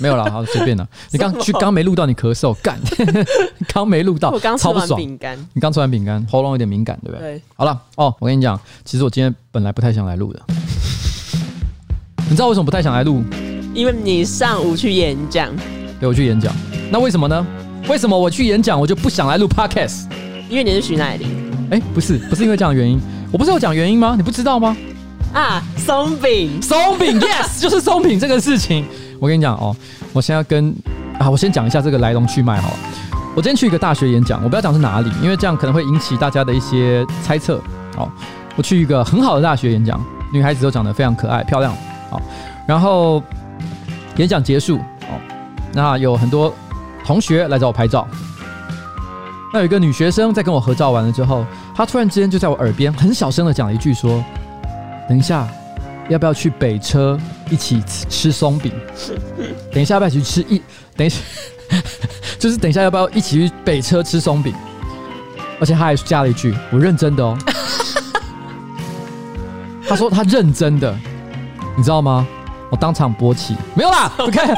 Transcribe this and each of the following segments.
没有啦，好随便啦。你刚去刚没录到你咳嗽，干，刚没录到，我刚吃完饼干，你刚吃完饼干，喉咙有点敏感，对不对？对。好了哦，我跟你讲，其实我今天本来不太想来录的，你知道为什么不太想来录？因为你上午去演讲，对，我去演讲。那为什么呢？为什么我去演讲我就不想来录 podcast？因为你是徐乃麟。哎，不是，不是因为这样的原因。我不是有讲原因吗？你不知道吗？啊，松饼，松饼，yes，就是松饼这个事情。我跟你讲哦，我现在跟啊，我先讲一下这个来龙去脉好了。我今天去一个大学演讲，我不要讲是哪里，因为这样可能会引起大家的一些猜测。哦，我去一个很好的大学演讲，女孩子都长得非常可爱漂亮。好，然后演讲结束，哦，那有很多同学来找我拍照。那有一个女学生在跟我合照完了之后，她突然之间就在我耳边很小声的讲了一句说。等一下，要不要去北车一起吃松饼？等一下，要不要去吃一？等一下，就是等一下，要不要一起去北车吃松饼？而且他还加了一句：“我认真的哦。”他说他认真的，你知道吗？我当场勃起，没有啦，我开，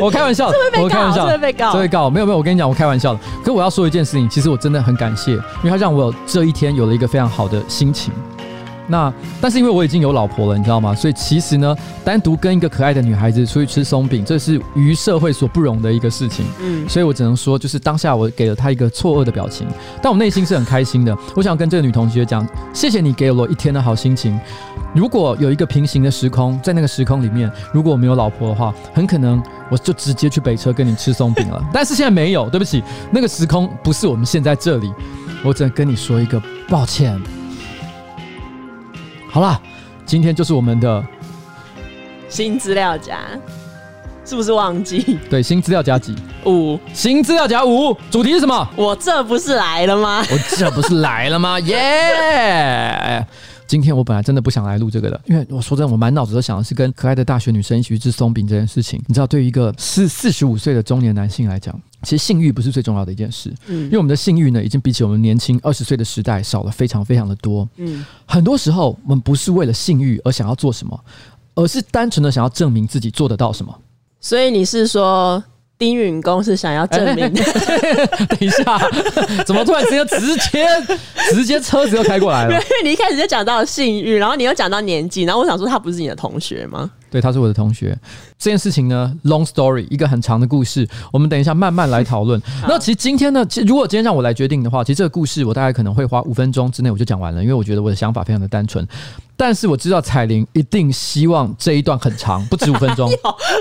我开玩笑，我开玩笑，会被告，会被告，没有没有，我跟你讲，我开玩笑的。可是我要说一件事情，其实我真的很感谢，因为他让我有这一天有了一个非常好的心情。那但是因为我已经有老婆了，你知道吗？所以其实呢，单独跟一个可爱的女孩子出去吃松饼，这是于社会所不容的一个事情。嗯，所以我只能说，就是当下我给了她一个错愕的表情，但我内心是很开心的。我想跟这个女同学讲，谢谢你给了我一天的好心情。如果有一个平行的时空，在那个时空里面，如果我没有老婆的话，很可能我就直接去北车跟你吃松饼了。但是现在没有，对不起，那个时空不是我们现在这里，我只能跟你说一个抱歉。好啦，今天就是我们的新资料夹，是不是忘记？对，新资料夹几五，新资料夹五，主题是什么？我这不是来了吗？我这不是来了吗？耶！今天我本来真的不想来录这个的，因为我说真的，我满脑子都想的是跟可爱的大学女生一起去吃松饼这件事情。你知道，对于一个四四十五岁的中年男性来讲，其实性欲不是最重要的一件事。嗯，因为我们的性欲呢，已经比起我们年轻二十岁的时代少了非常非常的多。嗯，很多时候我们不是为了性欲而想要做什么，而是单纯的想要证明自己做得到什么。所以你是说？丁允恭是想要证明的。等一下，怎么突然之间直接直接车子又开过来了？因为你一开始就讲到性欲，然后你又讲到年纪，然后我想说他不是你的同学吗？对，他是我的同学。这件事情呢，long story，一个很长的故事，我们等一下慢慢来讨论。那其实今天呢，其实如果今天让我来决定的话，其实这个故事我大概可能会花五分钟之内我就讲完了，因为我觉得我的想法非常的单纯。但是我知道彩玲一定希望这一段很长，不止 五分钟。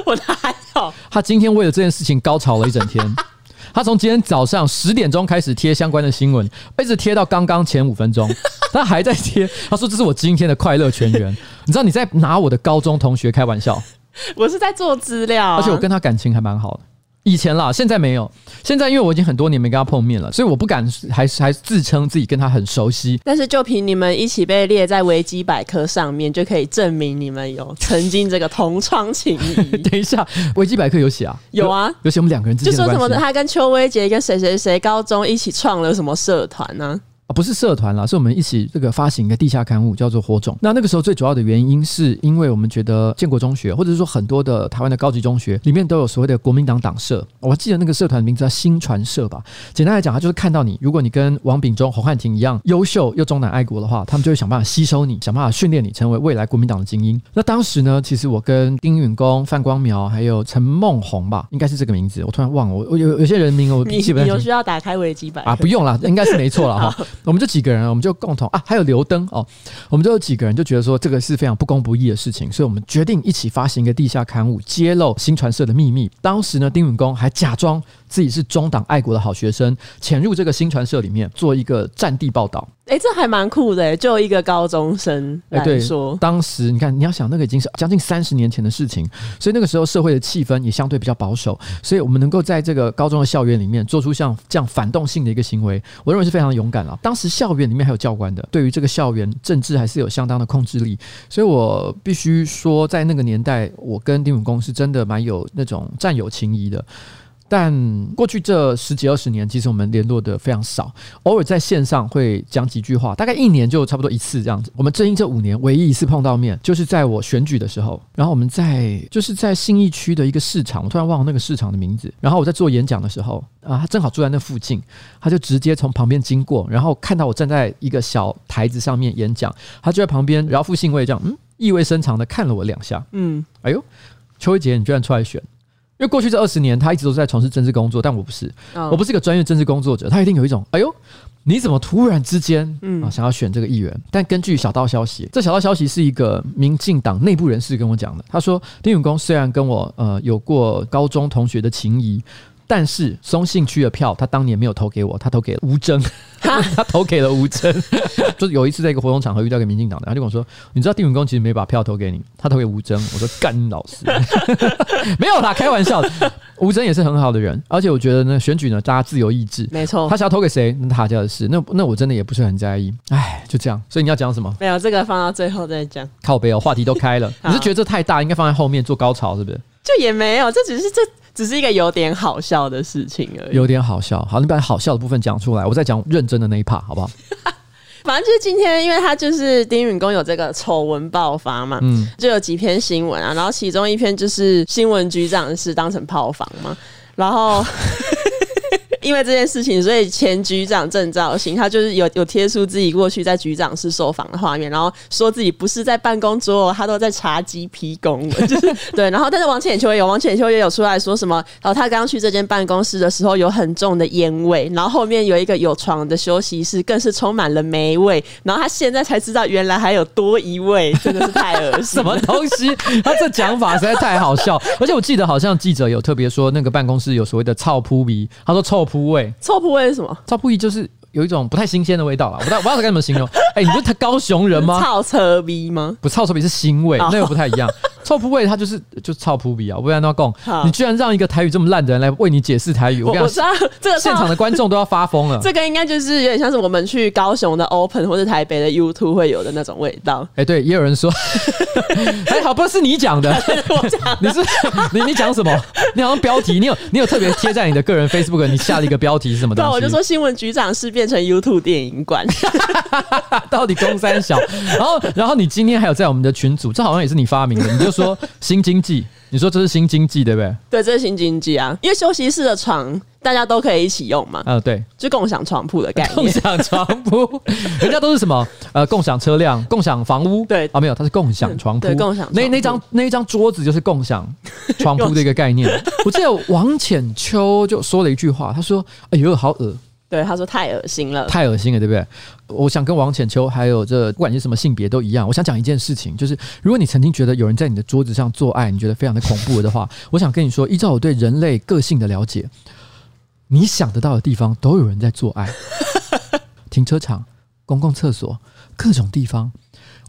我还有？他今天为了这件事情高潮了一整天。他从今天早上十点钟开始贴相关的新闻，一直贴到刚刚前五分钟，他还在贴。他说：“这是我今天的快乐全员。”你知道你在拿我的高中同学开玩笑？我是在做资料啊，而且我跟他感情还蛮好的。以前啦，现在没有。现在因为我已经很多年没跟他碰面了，所以我不敢还还自称自己跟他很熟悉。但是就凭你们一起被列在维基百科上面，就可以证明你们有曾经这个同窗情谊。等一下，维基百科有写啊？有啊，有写我们两个人之间。就说什么他跟邱威杰跟谁谁谁高中一起创了什么社团呢？啊，不是社团啦，是我们一起这个发行一个地下刊物，叫做《火种》。那那个时候最主要的原因，是因为我们觉得建国中学，或者是说很多的台湾的高级中学里面都有所谓的国民党党社。我还记得那个社团名字叫新传社吧。简单来讲，它就是看到你，如果你跟王炳忠、洪汉廷一样优秀又忠南爱国的话，他们就会想办法吸收你，想办法训练你成为未来国民党的精英。那当时呢，其实我跟丁允恭、范光苗还有陈梦红吧，应该是这个名字，我突然忘了，我我有有些人名我记不太清。你有需要打开维基百科啊？不用了，应该是没错了 哈。我们就几个人。我们就共同啊，还有刘登哦，我们就有几个人就觉得说这个是非常不公不义的事情，所以我们决定一起发行一个地下刊物，揭露新传社的秘密。当时呢，丁允恭还假装自己是中党爱国的好学生，潜入这个新传社里面做一个战地报道。哎、欸，这还蛮酷的，就一个高中生来说，对，当时你看，你要想那个已经是将近三十年前的事情，所以那个时候社会的气氛也相对比较保守，所以我们能够在这个高中的校园里面做出像这样反动性的一个行为，我认为是非常勇敢了。当时校园里面还有教官的，对于这个校园政治还是有相当的控制力，所以我必须说，在那个年代，我跟丁永公是真的蛮有那种战友情谊的。但过去这十几二十年，其实我们联络的非常少，偶尔在线上会讲几句话，大概一年就差不多一次这样子。我们正因这五年唯一一次碰到面，就是在我选举的时候，然后我们在就是在信义区的一个市场，我突然忘了那个市场的名字。然后我在做演讲的时候，啊，他正好住在那附近，他就直接从旁边经过，然后看到我站在一个小台子上面演讲，他就在旁边饶富兴味这样，嗯，意味深长的看了我两下，嗯，哎呦，邱威杰，你居然出来选。因为过去这二十年，他一直都在从事政治工作，但我不是，我不是一个专业政治工作者。他一定有一种，哎呦，你怎么突然之间啊想要选这个议员？但根据小道消息，这小道消息是一个民进党内部人士跟我讲的。他说，丁允恭虽然跟我呃有过高中同学的情谊。但是松信区的票，他当年没有投给我，他投给了吴峥，他投给了吴峥。就有一次在一个活动场合遇到一个民进党的，他就跟我说：“你知道丁允恭其实没把票投给你，他投给吴峥。”我说：“干老师，没有啦，开玩笑。吴峥也是很好的人，而且我觉得呢，选举呢，大家自由意志，没错。他想要投给谁，那他家的事。那那我真的也不是很在意。哎，就这样。所以你要讲什么？没有这个放到最后再讲。靠背哦，话题都开了。你是觉得这太大，应该放在后面做高潮，是不是？就也没有，这只是这。只是一个有点好笑的事情而已，有点好笑。好，你把好笑的部分讲出来，我再讲认真的那一 part，好不好？反正就是今天，因为他就是丁允恭有这个丑闻爆发嘛，嗯，就有几篇新闻啊，然后其中一篇就是新闻局长是当成炮房嘛，然后。因为这件事情，所以前局长郑肇兴他就是有有贴出自己过去在局长室受访的画面，然后说自己不是在办公桌，他都在茶几批公文，就是对。然后，但是王浅秋也有，王浅秋也有出来说什么，然后他刚去这间办公室的时候有很重的烟味，然后后面有一个有床的休息室，更是充满了霉味。然后他现在才知道，原来还有多一位，真的是太恶心。什么东西？他这讲法实在太好笑。而且我记得好像记者有特别说，那个办公室有所谓的臭扑鼻，他说臭扑。扑味，臭扑味是什么？臭扑味就是有一种不太新鲜的味道了。我不知道，我不知道该怎么形容。哎、欸，你不是他高雄人吗？臭车逼吗？不，臭车逼是腥味，那个不太一样。臭扑味，它就是就臭扑鼻啊！我不然都要讲，你居然让一个台语这么烂的人来为你解释台语，我跟你讲，这个现场的观众都要发疯了。这个应该就是有点像是我们去高雄的 Open 或者台北的 YouTube 会有的那种味道。哎、欸，对，也有人说，还好不是你讲的，我讲，你是你你讲什么？你好像标题，你有你有特别贴在你的个人 Facebook，你下了一个标题是什么东西？对，我就说新闻局长事变成 YouTube 电影馆，到底公三小？然后然后你今天还有在我们的群组，这好像也是你发明的，你就说新经济，你说这是新经济对不对？对，这是新经济啊，因为休息室的床大家都可以一起用嘛。嗯，对，就共享床铺的概念。共享床铺，人家都是什么？呃，共享车辆、共享房屋。对啊，没有，它是共享床铺。对，共享那那张那一张桌子就是共享床铺的一个概念。我记得王浅秋就说了一句话，他说：“哎呦，好恶。”对，他说太恶心了，太恶心了，对不对？我想跟王浅秋还有这不管是什么性别都一样，我想讲一件事情，就是如果你曾经觉得有人在你的桌子上做爱，你觉得非常的恐怖的话，我想跟你说，依照我对人类个性的了解，你想得到的地方都有人在做爱，停车场、公共厕所、各种地方。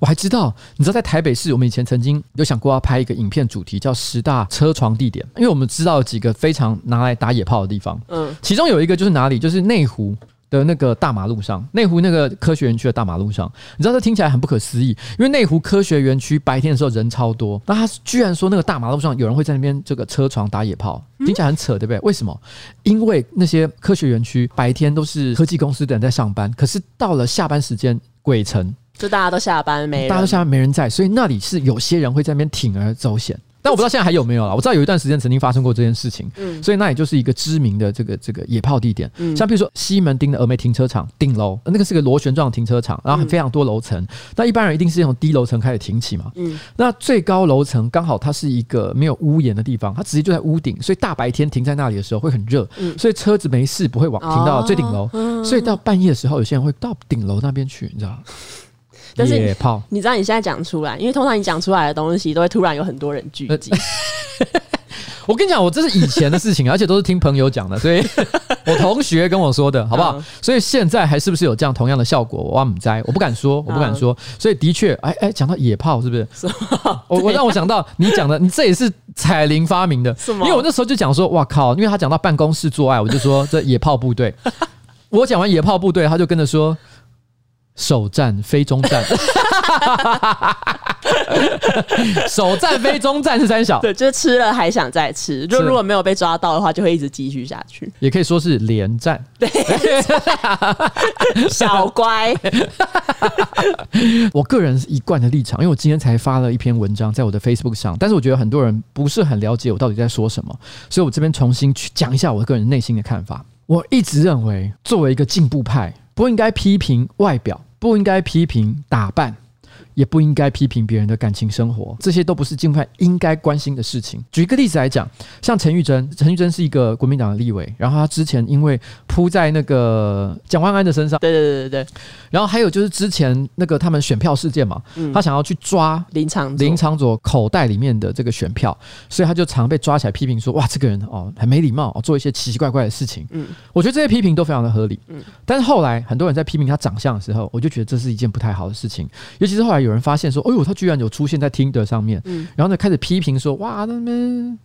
我还知道，你知道在台北市，我们以前曾经有想过要拍一个影片，主题叫十大车床地点，因为我们知道几个非常拿来打野炮的地方，嗯，其中有一个就是哪里，就是内湖的那个大马路上，内湖那个科学园区的大马路上，你知道这听起来很不可思议，因为内湖科学园区白天的时候人超多，那他居然说那个大马路上有人会在那边这个车床打野炮，听起来很扯，对不对？为什么？因为那些科学园区白天都是科技公司的人在上班，可是到了下班时间，鬼城。就大家都下班没人，大家都下班没人在，所以那里是有些人会在那边铤而走险。但我不知道现在还有没有了。我知道有一段时间曾经发生过这件事情，嗯，所以那也就是一个知名的这个这个野炮地点。嗯，像比如说西门町的峨眉停车场顶楼，那个是个螺旋状停车场，然后非常多楼层。那一般人一定是从低楼层开始停起嘛。嗯，那最高楼层刚好它是一个没有屋檐的地方，它直接就在屋顶，所以大白天停在那里的时候会很热，嗯所以车子没事不会往停到最顶楼，所以到半夜的时候有些人会到顶楼那边去，你知道。但是你，你知道你现在讲出来，因为通常你讲出来的东西都会突然有很多人聚集。我跟你讲，我这是以前的事情，而且都是听朋友讲的，所以 我同学跟我说的，好不好？所以现在还是不是有这样同样的效果？我不知道，我不敢说，我不敢说。所以的确，哎哎，讲到野炮是不是？我我让我想到你讲的，你这也是彩铃发明的，因为我那时候就讲说，哇靠！因为他讲到办公室做爱，我就说这野炮部队。我讲完野炮部队，他就跟着说。首战非中战，首战非中战是三小，对，就是吃了还想再吃，就如果没有被抓到的话，就会一直继续下去。也可以说是连战，对，小乖。我个人一贯的立场，因为我今天才发了一篇文章在我的 Facebook 上，但是我觉得很多人不是很了解我到底在说什么，所以我这边重新去讲一下我个人内心的看法。我一直认为，作为一个进步派，不应该批评外表，不应该批评打扮。也不应该批评别人的感情生活，这些都不是进步派应该关心的事情。举一个例子来讲，像陈玉珍，陈玉珍是一个国民党的立委，然后他之前因为扑在那个蒋万安的身上，对对对对对，然后还有就是之前那个他们选票事件嘛，嗯、他想要去抓林场林场佐口袋里面的这个选票，所以他就常被抓起来批评说，哇，这个人哦很没礼貌哦，做一些奇奇怪怪的事情。嗯，我觉得这些批评都非常的合理。嗯，但是后来很多人在批评他长相的时候，我就觉得这是一件不太好的事情，尤其是后来有。有人发现说：“哎呦，他居然有出现在 Tinder 上面。”嗯，然后呢，开始批评说：“哇，那边。”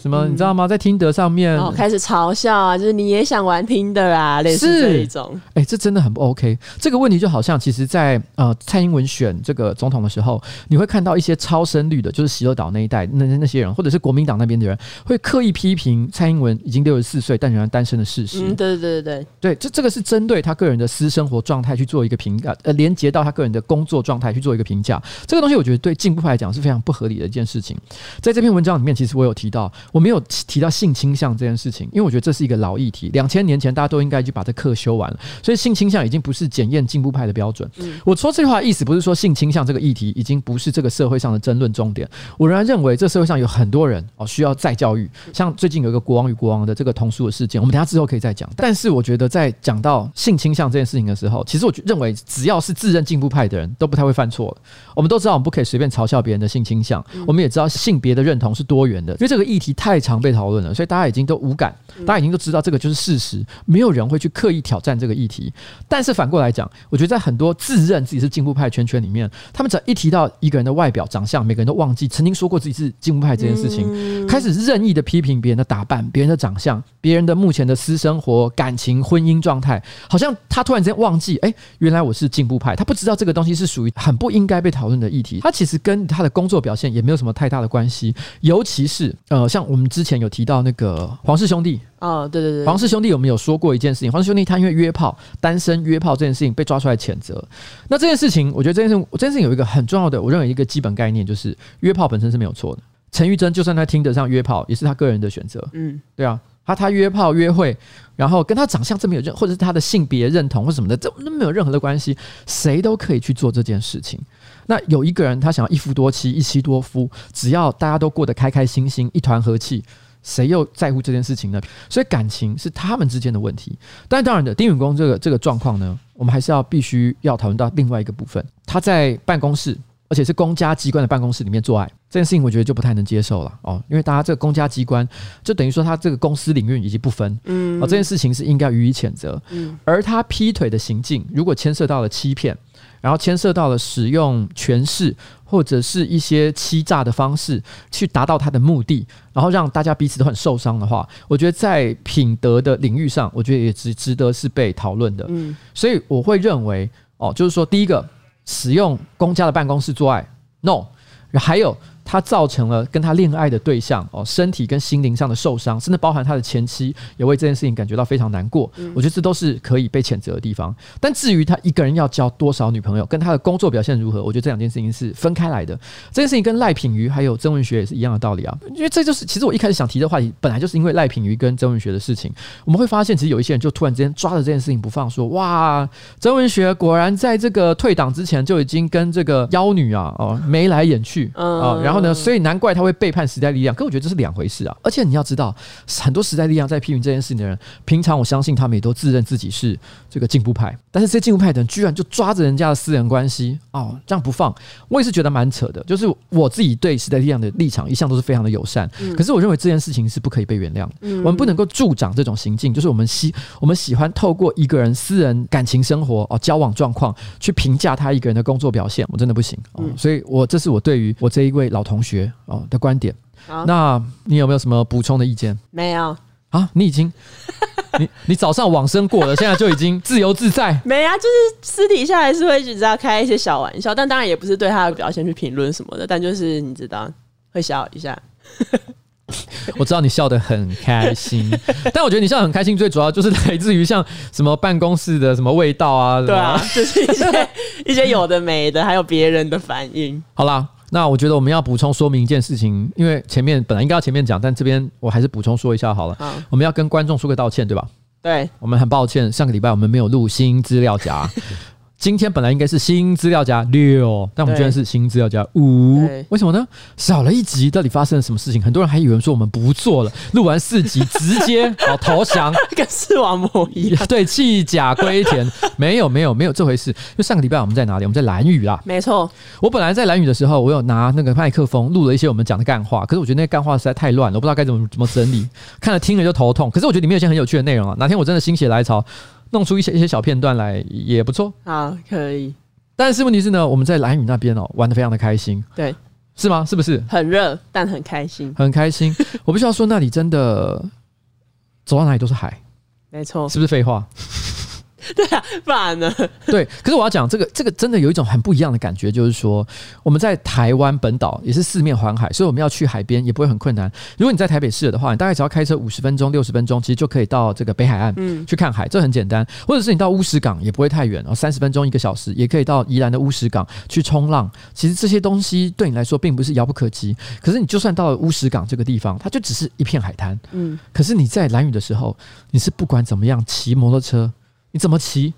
什么？你知道吗？在听得上面，然后开始嘲笑啊，就是你也想玩听的啊，类似这一种。哎，这真的很不 OK。这个问题就好像，其实在，在呃蔡英文选这个总统的时候，你会看到一些超深绿的，就是喜乐岛那一代那那些人，或者是国民党那边的人，会刻意批评蔡英文已经六十四岁但仍然单身的事实。嗯，对对对对对，这这个是针对他个人的私生活状态去做一个评价，呃，连接到他个人的工作状态去做一个评价。这个东西我觉得对进步派来讲是非常不合理的一件事情。在这篇文章里面，其实我有提到，我没有提到。性倾向这件事情，因为我觉得这是一个老议题，两千年前大家都应该去把这课修完了，所以性倾向已经不是检验进步派的标准。嗯、我说这句话的意思不是说性倾向这个议题已经不是这个社会上的争论重点，我仍然认为这社会上有很多人哦需要再教育，像最近有一个国王与国王的这个童书的事件，我们等下之后可以再讲。但是我觉得在讲到性倾向这件事情的时候，其实我认为只要是自认进步派的人都不太会犯错了。我们都知道我们不可以随便嘲笑别人的性倾向，我们也知道性别的认同是多元的，因为这个议题太常被讨论了。所以大家已经都无感，大家已经都知道这个就是事实，没有人会去刻意挑战这个议题。但是反过来讲，我觉得在很多自认自己是进步派圈圈里面，他们只要一提到一个人的外表长相，每个人都忘记曾经说过自己是进步派这件事情，开始任意的批评别人的打扮、别人的长相、别人的目前的私生活、感情、婚姻状态，好像他突然之间忘记，哎，原来我是进步派。他不知道这个东西是属于很不应该被讨论的议题，他其实跟他的工作表现也没有什么太大的关系，尤其是呃，像我们之前有提。到那个黄氏兄弟哦，对对对，黄氏兄弟有没有说过一件事情？黄氏兄弟他因为约炮、单身约炮这件事情被抓出来谴责。那这件事情，我觉得这件事情，这件事情有一个很重要的，我认为一个基本概念就是约炮本身是没有错的。陈玉珍就算他听得上约炮，也是他个人的选择。嗯，对啊，他他约炮约会，然后跟他长相这么有任，或者是他的性别认同或什么的，这那没有任何的关系，谁都可以去做这件事情。那有一个人他想要一夫多妻、一妻多夫，只要大家都过得开开心心、一团和气。谁又在乎这件事情呢？所以感情是他们之间的问题。但当然的，丁允恭这个这个状况呢，我们还是要必须要讨论到另外一个部分。他在办公室，而且是公家机关的办公室里面做爱这件事情，我觉得就不太能接受了哦。因为大家这个公家机关，就等于说他这个公司领域已经不分，嗯，哦，这件事情是应该予以谴责。嗯，而他劈腿的行径，如果牵涉到了欺骗。然后牵涉到了使用权势或者是一些欺诈的方式去达到他的目的，然后让大家彼此都很受伤的话，我觉得在品德的领域上，我觉得也值值得是被讨论的。嗯，所以我会认为哦，就是说第一个使用公家的办公室做爱，no，还有。他造成了跟他恋爱的对象哦，身体跟心灵上的受伤，甚至包含他的前妻也为这件事情感觉到非常难过。我觉得这都是可以被谴责的地方。但至于他一个人要交多少女朋友，跟他的工作表现如何，我觉得这两件事情是分开来的。这件事情跟赖品瑜还有曾文学也是一样的道理啊。因为这就是其实我一开始想提的话题，本来就是因为赖品瑜跟曾文学的事情。我们会发现，其实有一些人就突然之间抓着这件事情不放，说哇，曾文学果然在这个退党之前就已经跟这个妖女啊哦眉来眼去啊，然后。所以难怪他会背叛时代力量，可我觉得这是两回事啊！而且你要知道，很多时代力量在批评这件事情的人，平常我相信他们也都自认自己是这个进步派，但是这些进步派的人居然就抓着人家的私人关系哦，这样不放，我也是觉得蛮扯的。就是我自己对时代力量的立场一向都是非常的友善，可是我认为这件事情是不可以被原谅的。我们不能够助长这种行径，就是我们喜我们喜欢透过一个人私人感情生活哦，交往状况去评价他一个人的工作表现，我真的不行哦。所以我这是我对于我这一位老同学哦的观点，好，那你有没有什么补充的意见？没有，啊，你已经，你你早上往生过了，现在就已经自由自在。没啊，就是私底下还是会只知道开一些小玩笑，但当然也不是对他的表现去评论什么的，但就是你知道会笑一下。我知道你笑得很开心，但我觉得你笑得很开心，最主要就是来自于像什么办公室的什么味道啊，对啊，就是一些一些有的没的，还有别人的反应。好啦。那我觉得我们要补充说明一件事情，因为前面本来应该要前面讲，但这边我还是补充说一下好了。好，我们要跟观众说个道歉，对吧？对，我们很抱歉，上个礼拜我们没有录新资料夹。今天本来应该是新资料夹六，但我们居然是新资料夹五，为什么呢？少了一集，到底发生了什么事情？很多人还以为说我们不做了，录完四集直接好投降，跟视网膜一样，对，弃甲归田，没有没有没有这回事。就上个礼拜我们在哪里？我们在蓝雨啦，没错。我本来在蓝雨的时候，我有拿那个麦克风录了一些我们讲的干话，可是我觉得那个干话实在太乱了，我不知道该怎么怎么整理，看了听了就头痛。可是我觉得里面有些很有趣的内容啊，哪天我真的心血来潮。弄出一些一些小片段来也不错，好，可以。但是问题是呢，我们在蓝雨那边哦，玩的非常的开心，对，是吗？是不是？很热，但很开心，很开心。我必须要说，那里真的走到哪里都是海，没错，是不是废话？对啊，不然呢？对，可是我要讲这个，这个真的有一种很不一样的感觉，就是说我们在台湾本岛也是四面环海，所以我们要去海边也不会很困难。如果你在台北市的话，你大概只要开车五十分钟、六十分钟，其实就可以到这个北海岸去看海，这很简单。或者是你到乌石港也不会太远，然后三十分钟一个小时也可以到宜兰的乌石港去冲浪。其实这些东西对你来说并不是遥不可及。可是你就算到了乌石港这个地方，它就只是一片海滩。嗯，可是你在蓝雨的时候，你是不管怎么样骑摩托车。你怎么骑，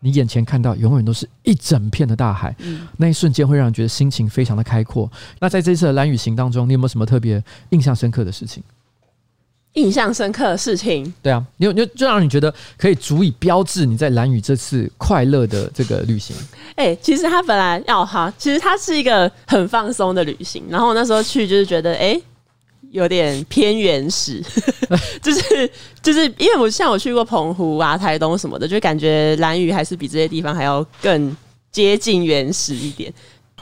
你眼前看到永远都是一整片的大海，嗯、那一瞬间会让人觉得心情非常的开阔。那在这次的蓝雨行当中，你有没有什么特别印象深刻的事情？印象深刻的事情，对啊，你有就就让你觉得可以足以标志你在蓝雨这次快乐的这个旅行。哎、欸，其实他本来要哈，其实它是一个很放松的旅行。然后我那时候去就是觉得，哎、欸。有点偏原始，就是就是因为我像我去过澎湖啊、台东什么的，就感觉兰屿还是比这些地方还要更接近原始一点。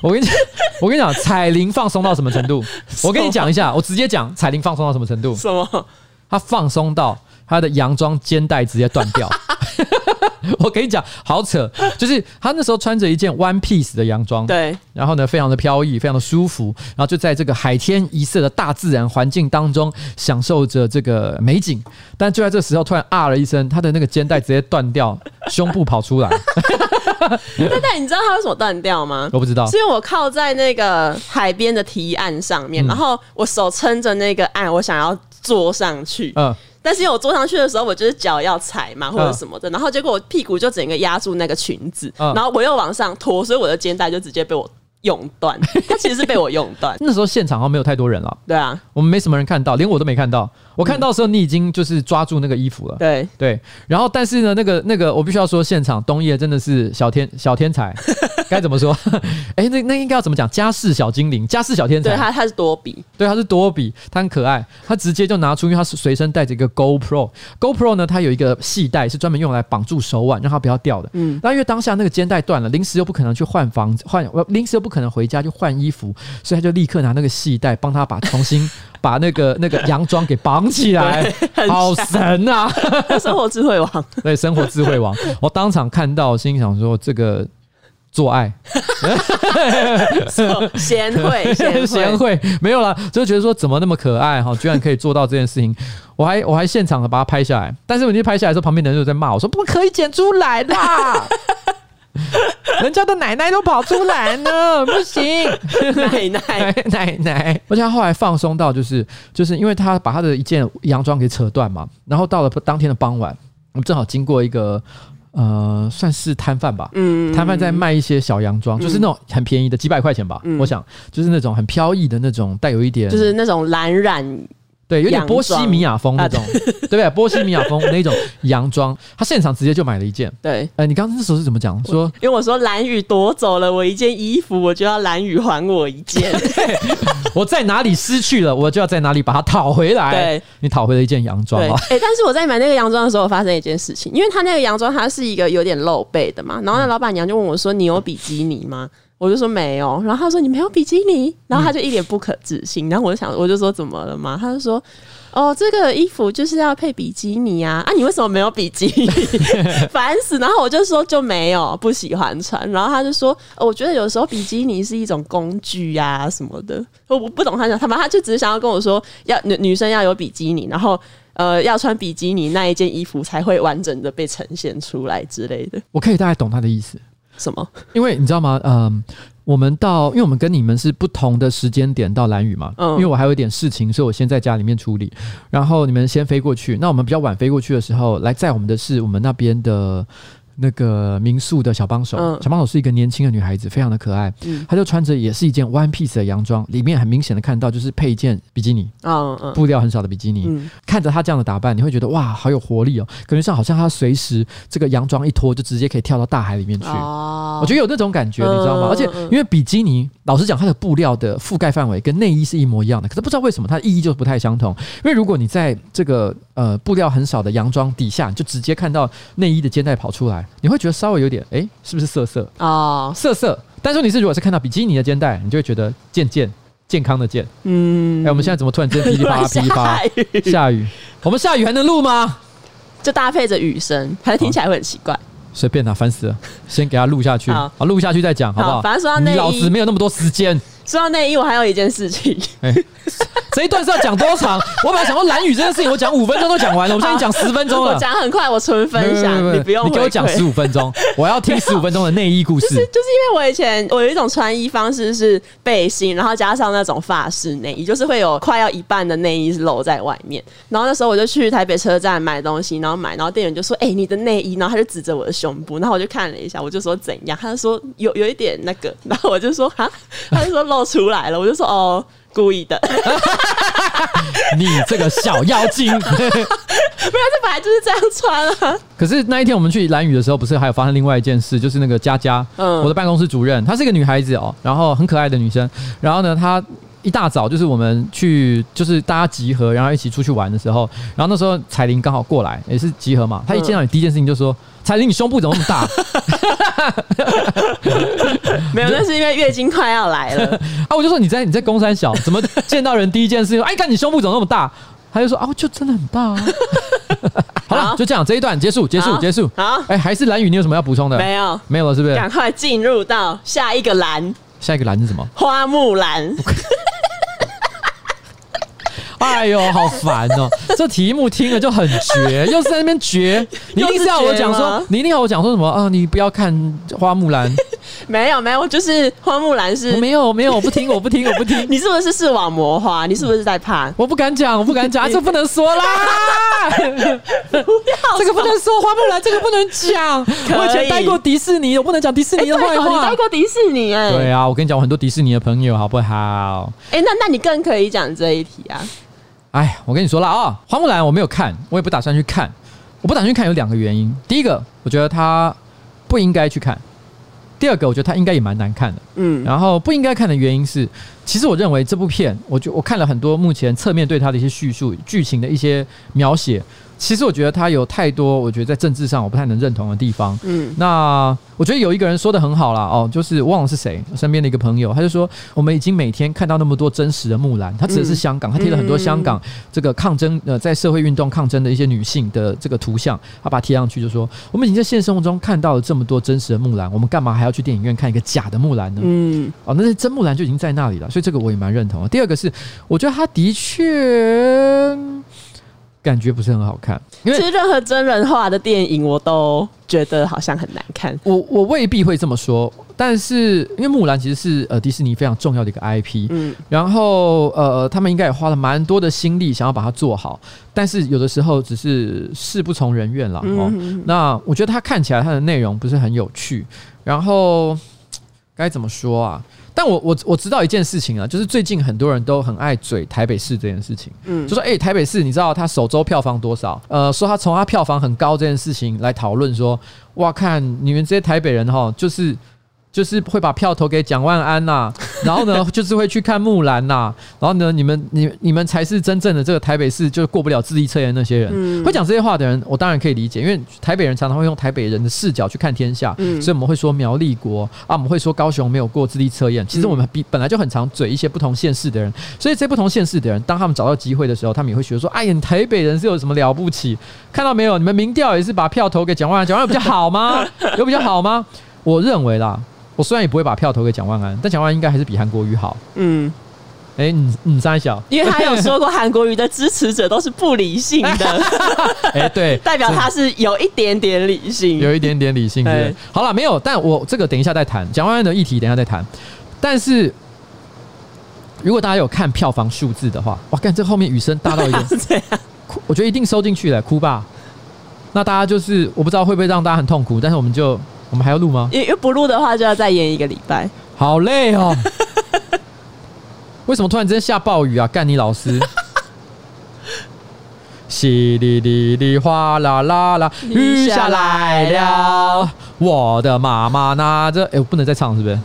我跟你讲，我跟你讲，彩铃放松到什么程度？我跟你讲一下，我直接讲彩铃放松到什么程度？什么？它放松到他的洋装肩带直接断掉。我跟你讲，好扯，就是他那时候穿着一件 one piece 的洋装，对，然后呢，非常的飘逸，非常的舒服，然后就在这个海天一色的大自然环境当中，享受着这个美景。但就在这时候，突然啊了一声，他的那个肩带直接断掉，胸部跑出来。但但你知道他为什么断掉吗？我不知道，是因为我靠在那个海边的堤岸上面，嗯、然后我手撑着那个岸，我想要坐上去。嗯。但是因为我坐上去的时候，我就是脚要踩嘛，或者什么的，然后结果我屁股就整个压住那个裙子，然后我又往上拖，所以我的肩带就直接被我用断。它其实是被我用断。那时候现场好像没有太多人了，对啊，我们没什么人看到，连我都没看到。我看到的时候，你已经就是抓住那个衣服了，对对。然后，但是呢，那个那个，我必须要说，现场冬夜真的是小天小天才。该怎么说？哎、欸，那那应该要怎么讲？家事小精灵，家事小天才。对他，他是多比，对，他是多比，他很可爱。他直接就拿出，因为他是随身带着一个 GoPro。GoPro 呢，它有一个系带，是专门用来绑住手腕，让它不要掉的。嗯。那因为当下那个肩带断了，临时又不可能去换房子，换临时又不可能回家去换衣服，所以他就立刻拿那个系带帮他把重新把那个那个洋装给绑起来。好神啊！生活智慧王，对，生活智慧王。我当场看到，心想说这个。做爱，贤惠，贤惠，没有啦，就觉得说怎么那么可爱哈，居然可以做到这件事情，我还我还现场的把它拍下来，但是我一拍下来的时候，旁边的人就在骂我说不可以剪出来啦，人家的奶奶都跑出来呢，不行，奶奶 奶奶，而且他后来放松到就是就是因为他把他的一件洋装给扯断嘛，然后到了当天的傍晚，我们正好经过一个。呃，算是摊贩吧，嗯，摊贩在卖一些小洋装，嗯、就是那种很便宜的，几百块钱吧，嗯、我想，就是那种很飘逸的那种，带有一点，就是那种蓝染。对，有点波西米亚风那种，对不对？波西米亚风那种洋装，他现场直接就买了一件。对，呃，你刚刚那时候是怎么讲？说，因为我说蓝雨夺走了我一件衣服，我就要蓝雨还我一件。对，我在哪里失去了，我就要在哪里把它讨回来。对，你讨回了一件洋装。哎，但是我在买那个洋装的时候，发生一件事情，因为他那个洋装它是一个有点露背的嘛，然后那老板娘就问我说：“你有比基尼吗？”我就说没有，然后他说：“你没有比基尼？”然后他就一脸不可置信，然后我就想，我就说：“怎么了嘛？”他就说。哦，这个衣服就是要配比基尼啊！啊，你为什么没有比基尼？烦死！然后我就说就没有，不喜欢穿。然后他就说，哦，我觉得有时候比基尼是一种工具呀、啊、什么的。我我不懂他讲，他妈他就只是想要跟我说，要女女生要有比基尼，然后呃要穿比基尼那一件衣服才会完整的被呈现出来之类的。我可以大概懂他的意思。什么？因为你知道吗？嗯、呃。我们到，因为我们跟你们是不同的时间点到蓝屿嘛，嗯，因为我还有一点事情，所以我先在家里面处理，然后你们先飞过去。那我们比较晚飞过去的时候，来载我们的是我们那边的。那个民宿的小帮手，嗯、小帮手是一个年轻的女孩子，非常的可爱。嗯，她就穿着也是一件 one piece 的洋装，里面很明显的看到就是配一件比基尼，嗯嗯，布料很少的比基尼。嗯、看着她这样的打扮，你会觉得哇，好有活力哦，感觉上好像她随时这个洋装一脱就直接可以跳到大海里面去。哦，我觉得有那种感觉，你知道吗？嗯、而且因为比基尼，老实讲，它的布料的覆盖范围跟内衣是一模一样的，可是不知道为什么它的意义就不太相同。因为如果你在这个呃布料很少的洋装底下，你就直接看到内衣的肩带跑出来，你会觉得稍微有。点哎，是不是色色啊？色色。但是你是如果是看到比基尼的肩带，你就会觉得健健健康的健。嗯，哎，我们现在怎么突然间噼里啪啦 噼里啪啦下雨？我们下雨还能录吗？就搭配着雨声，反正听起来会很奇怪。随便他，烦死了。先给他录下去，好，录下去再讲，好不好？反正说到内衣，老子没有那么多时间。说到内衣，我还有一件事情。这一段是要讲多长？我本来想说蓝雨这件事情，我讲五分钟都讲完了。我现在讲十分钟了，我讲很快，我纯分享，你不用。你给我讲十五分钟，我要听十五分钟的内衣故事。就 是就是因为我以前我有一种穿衣方式是背心，然后加上那种发式内衣，就是会有快要一半的内衣是露在外面。然后那时候我就去台北车站买东西，然后买，然后店员就说：“哎、欸，你的内衣。”然后他就指着我的胸部，然后我就看了一下，我就说：“怎样？”他就说：“有有一点那个。”然后我就说：“哈。”他就说：“露出来了。”我就说：“哦。”故意的，你这个小妖精！不然这本来就是这样穿啊。可是那一天我们去蓝雨的时候，不是还有发生另外一件事，就是那个佳佳，嗯，我的办公室主任，她是一个女孩子哦，然后很可爱的女生。然后呢，她一大早就是我们去，就是大家集合，然后一起出去玩的时候，然后那时候彩玲刚好过来，也是集合嘛。他一见到你，第一件事情就说。彩玲，你胸部怎么那么大？没有，那是因为月经快要来了 啊！我就说你在你在公山小，怎么见到人第一件事情？哎，看你胸部怎么那么大？他就说啊，就真的很大啊。好了，就这样，这一段结束，结束，结束。好，哎，还是蓝雨，你有什么要补充的？没有，没有了，是不是？赶快进入到下一个兰。下一个兰是什么？花木兰。哎呦，好烦哦！这题目听了就很绝，又是在那边绝。你一定是要我讲说，你一定要我讲说什么啊？你不要看花木兰。没 有没有，就是花木兰是。没有没有，我不听我不听我不听。你是不是视网膜花？你是不是在怕？我不敢讲，我不敢讲，这不能说啦。不要，这个不能说花木兰，这个不能讲。我以前待过迪士尼，我不能讲迪士尼的坏话。你待过迪士尼哎？对啊，我跟你讲，我很多迪士尼的朋友，好不好？哎，那那你更可以讲这一题啊。哎，我跟你说了啊，花木兰我没有看，我也不打算去看。我不打算去看有两个原因，第一个，我觉得他不应该去看；第二个，我觉得他应该也蛮难看的。嗯，然后不应该看的原因是，其实我认为这部片，我就我看了很多目前侧面对它的一些叙述、剧情的一些描写。其实我觉得他有太多，我觉得在政治上我不太能认同的地方。嗯，那我觉得有一个人说的很好啦，哦，就是忘了是谁，身边的一个朋友，他就说我们已经每天看到那么多真实的木兰，他指的是香港，他贴了很多香港这个抗争呃在社会运动抗争的一些女性的这个图像，他把它贴上去，就说我们已经在现实生活中看到了这么多真实的木兰，我们干嘛还要去电影院看一个假的木兰呢？嗯，哦，那是真木兰就已经在那里了，所以这个我也蛮认同的。第二个是，我觉得他的确。感觉不是很好看，因为其实任何真人化的电影我都觉得好像很难看。我我未必会这么说，但是因为木兰其实是呃迪士尼非常重要的一个 IP，嗯，然后呃他们应该也花了蛮多的心力想要把它做好，但是有的时候只是事不从人愿了哦。那我觉得它看起来它的内容不是很有趣，然后 该怎么说啊？但我我我知道一件事情啊，就是最近很多人都很爱嘴台北市这件事情，嗯，就说哎、欸，台北市你知道它首周票房多少？呃，说他从他票房很高这件事情来讨论说，哇，看你们这些台北人哈，就是就是会把票投给蒋万安呐、啊，然后呢，就是会去看木兰呐、啊，然后呢，你们你你们才是真正的这个台北市就过不了智力测验那些人。嗯、会讲这些话的人，我当然可以理解，因为台北人常常会用台北人的视角去看天下，嗯、所以我们会说苗栗国啊，我们会说高雄没有过智力测验。其实我们比本来就很常嘴一些不同县市的人，所以这些不同县市的人，当他们找到机会的时候，他们也会觉得说：“哎呀，你台北人是有什么了不起？看到没有，你们民调也是把票投给蒋万安，蒋万安比较好吗？有比较好吗？我认为啦。”我虽然也不会把票投给蒋万安，但蒋万安应该还是比韩国瑜好。嗯，哎、欸，你你三小，因为他有说过 韩国瑜的支持者都是不理性的。哎、欸，对，代表他是有一点点理性，有一点点理性。对，对，好了，没有，但我这个等一下再谈蒋万安的议题，等一下再谈。但是如果大家有看票房数字的话，哇，看这后面雨声大到一个，哭，我觉得一定收进去了，哭吧。那大家就是我不知道会不会让大家很痛苦，但是我们就。我们还要录吗？因为不录的话，就要再延一个礼拜。好累哦！为什么突然之间下暴雨啊？干你老师！淅沥沥沥，哗啦啦啦，雨下来了。我的妈妈拿着……哎，我不能再唱，是不是？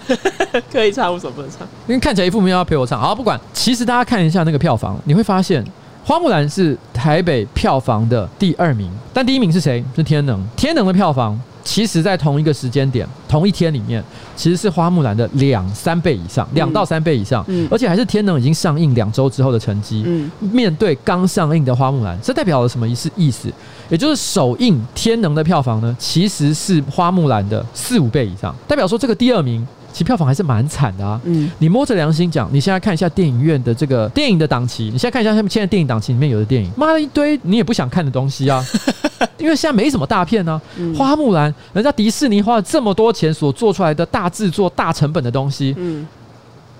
可以唱，为什么不能唱？因为看起来一副没有要陪我唱。好，不管。其实大家看一下那个票房，你会发现，《花木兰》是台北票房的第二名，但第一名是谁？是《天能》。《天能》的票房。其实，在同一个时间点、同一天里面，其实是花木兰的两三倍以上，两到三倍以上，嗯，而且还是天能已经上映两周之后的成绩。嗯，面对刚上映的花木兰，这代表了什么意思？意思，也就是首映天能的票房呢，其实是花木兰的四五倍以上，代表说这个第二名。其实票房还是蛮惨的啊！嗯，你摸着良心讲，你现在看一下电影院的这个电影的档期，你现在看一下他们现在电影档期里面有的电影，妈的一堆你也不想看的东西啊！因为现在没什么大片呢、啊。花木兰，人家迪士尼花了这么多钱所做出来的大制作、大成本的东西，嗯，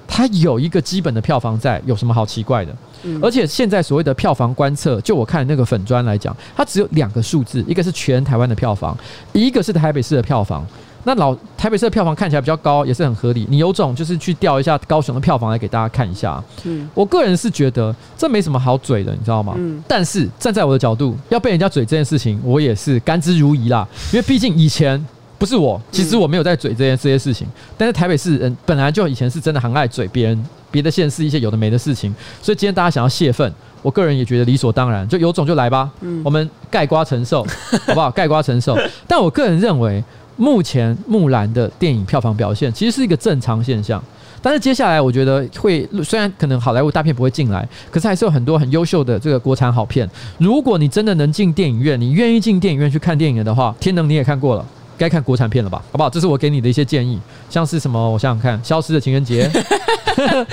它有一个基本的票房在，有什么好奇怪的？而且现在所谓的票房观测，就我看那个粉砖来讲，它只有两个数字，一个是全台湾的票房，一个是台北市的票房。那老台北市的票房看起来比较高，也是很合理。你有种就是去调一下高雄的票房来给大家看一下。嗯，我个人是觉得这没什么好嘴的，你知道吗？嗯。但是站在我的角度，要被人家嘴这件事情，我也是甘之如饴啦。因为毕竟以前不是我，其实我没有在嘴这件这些事情。但是台北市人本来就以前是真的很爱嘴别人别的县市一些有的没的事情，所以今天大家想要泄愤，我个人也觉得理所当然，就有种就来吧。嗯，我们盖瓜承受，好不好？盖瓜承受。但我个人认为。目前木兰的电影票房表现其实是一个正常现象，但是接下来我觉得会，虽然可能好莱坞大片不会进来，可是还是有很多很优秀的这个国产好片。如果你真的能进电影院，你愿意进电影院去看电影的话，《天能》你也看过了。该看国产片了吧，好不好？这是我给你的一些建议，像是什么？我想想看，《消失的情人节》，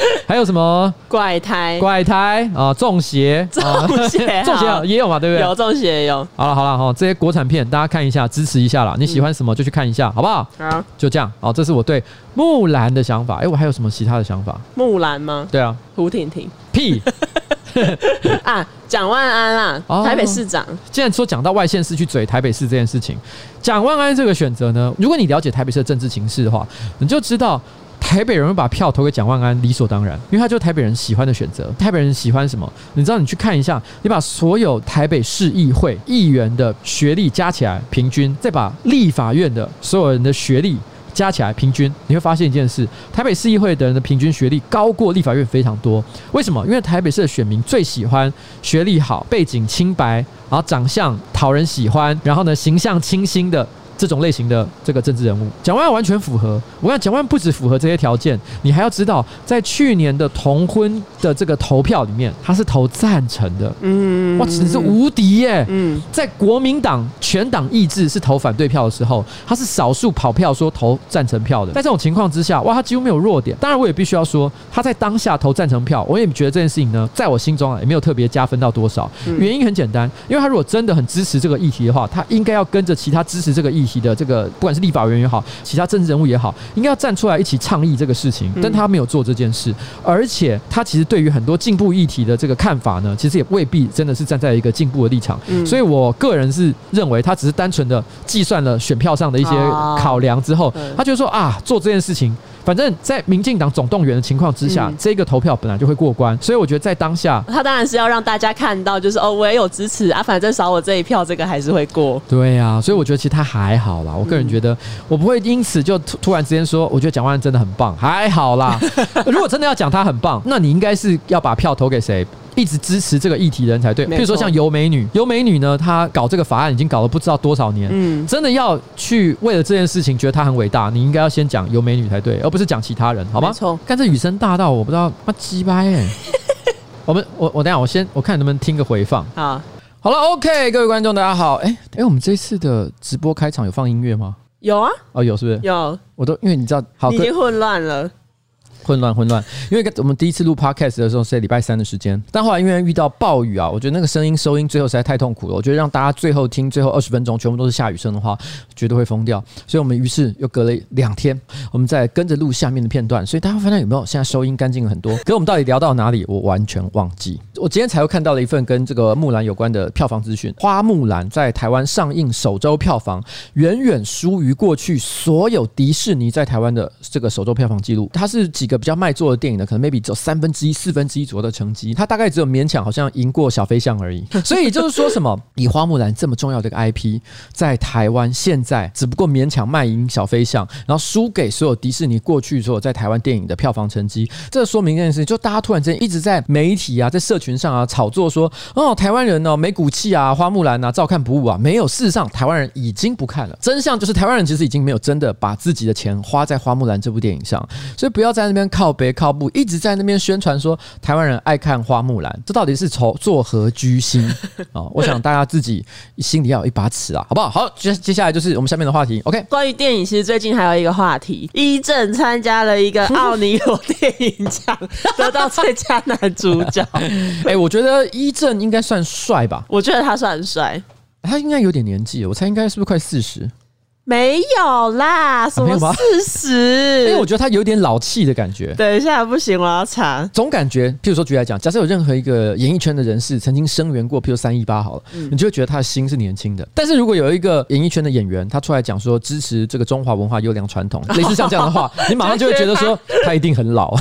有什么？怪胎，怪胎啊，中邪，中邪，中邪也有嘛，对不对？有中邪也有。好了好了哈，这些国产片大家看一下，支持一下啦。你喜欢什么就去看一下，好不好？好，就这样。好，这是我对木兰的想法。哎，我还有什么其他的想法？木兰吗？对啊，胡婷婷，屁。啊，蒋万安啦，哦、台北市长。既然说讲到外县市去嘴台北市这件事情，蒋万安这个选择呢，如果你了解台北市的政治情势的话，你就知道台北人会把票投给蒋万安理所当然，因为他就是台北人喜欢的选择。台北人喜欢什么？你知道？你去看一下，你把所有台北市议会议员的学历加起来，平均再把立法院的所有人的学历。加起来平均，你会发现一件事：台北市议会的人的平均学历高过立法院非常多。为什么？因为台北市的选民最喜欢学历好、背景清白，然后长相讨人喜欢，然后呢形象清新的。这种类型的这个政治人物，蒋万安完全符合。我跟你讲，蒋万不止符合这些条件，你还要知道，在去年的同婚的这个投票里面，他是投赞成的。嗯，哇，简直是无敌耶！嗯，在国民党全党意志是投反对票的时候，他是少数跑票说投赞成票的。在这种情况之下，哇，他几乎没有弱点。当然，我也必须要说，他在当下投赞成票，我也觉得这件事情呢，在我心中啊，也没有特别加分到多少。原因很简单，因为他如果真的很支持这个议题的话，他应该要跟着其他支持这个议题的这个，不管是立法委员也好，其他政治人物也好，应该要站出来一起倡议这个事情。但他没有做这件事，而且他其实对于很多进步议题的这个看法呢，其实也未必真的是站在一个进步的立场。所以我个人是认为，他只是单纯的计算了选票上的一些考量之后，他就说啊，做这件事情反正在民进党总动员的情况之下，嗯、这个投票本来就会过关，所以我觉得在当下，他当然是要让大家看到，就是哦，我也有支持啊，反正少我这一票，这个还是会过。对呀、啊，所以我觉得其实他还好啦。我个人觉得，我不会因此就突突然之间说，我觉得蒋万安真的很棒，还好啦。如果真的要讲他很棒，那你应该是要把票投给谁？一直支持这个议题的人才对，比如说像尤美女，尤美女呢，她搞这个法案已经搞了不知道多少年，嗯，真的要去为了这件事情觉得她很伟大，你应该要先讲尤美女才对，而不是讲其他人，好吗？没错。看这雨声大到我不知道，妈鸡掰哎！我们我我等下我先我看能不能听个回放。啊，好了，OK，各位观众大家好，哎、欸、哎、欸，我们这次的直播开场有放音乐吗？有啊，哦有是不是？有，我都因为你知道，好，已经混乱了。混乱混乱，因为我们第一次录 podcast 的时候是礼拜三的时间，但后来因为遇到暴雨啊，我觉得那个声音收音最后实在太痛苦了。我觉得让大家最后听最后二十分钟全部都是下雨声的话，绝对会疯掉。所以我们于是又隔了两天，我们再跟着录下面的片段。所以大家发现有没有现在收音干净了很多？可是我们到底聊到哪里？我完全忘记。我今天才又看到了一份跟这个木兰有关的票房资讯。花木兰在台湾上映首周票房远远输于过去所有迪士尼在台湾的这个首周票房记录。它是几个比较卖座的电影呢，可能 maybe 只有三分之一、四分之一左右的成绩，它大概只有勉强好像赢过小飞象而已。所以就是说什么，以花木兰这么重要的一个 IP，在台湾现在只不过勉强卖赢小飞象，然后输给所有迪士尼过去所有在台湾电影的票房成绩。这说明一件事情，就大家突然间一直在媒体啊，在社群上啊炒作说，哦，台湾人哦没骨气啊，花木兰啊照看不误啊。没有，事实上台湾人已经不看了。真相就是台湾人其实已经没有真的把自己的钱花在花木兰这部电影上。所以不要在那边靠北靠步，一直在那边宣传说台湾人爱看花木兰，这到底是从作何居心啊？我想大家自己心里要有一把尺啊，好不好？好，接接下来就是我们下面的话题。OK，关于电影，其实最近还有一个话题，伊正参加了一个奥尼罗电影奖，得到最佳男主角。哎，我觉得伊正应该算帅吧？我觉得他算帅，他应该有点年纪，我猜应该是不是快四十？没有啦，什么事实？因为我觉得他有点老气的感觉。等一下，不行，我要查。总感觉，譬如说举来讲，假设有任何一个演艺圈的人士曾经声援过，譬如三一八好了，嗯、你就会觉得他的心是年轻的。但是如果有一个演艺圈的演员，他出来讲说支持这个中华文化优良传统，类似像这样的话，你马上就会觉得说他一定很老，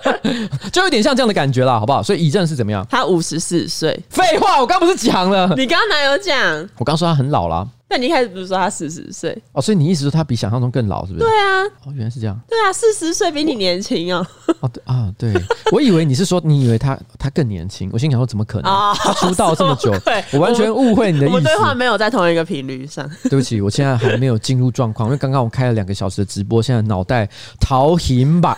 就有点像这样的感觉啦，好不好？所以以正是怎么样？他五十四岁。废话，我刚不是讲了？你刚刚哪有讲？我刚说他很老啦。那你一开始不是说他四十岁哦？所以你意思说他比想象中更老，是不是？对啊。哦，原来是这样。对啊，四十岁比你年轻哦。哦，对啊，对，我以为你是说你以为他他更年轻，我心想说怎么可能？他出道这么久，我完全误会你的意思。我们对话没有在同一个频率上。对不起，我现在还没有进入状况，因为刚刚我开了两个小时的直播，现在脑袋桃 hình 板。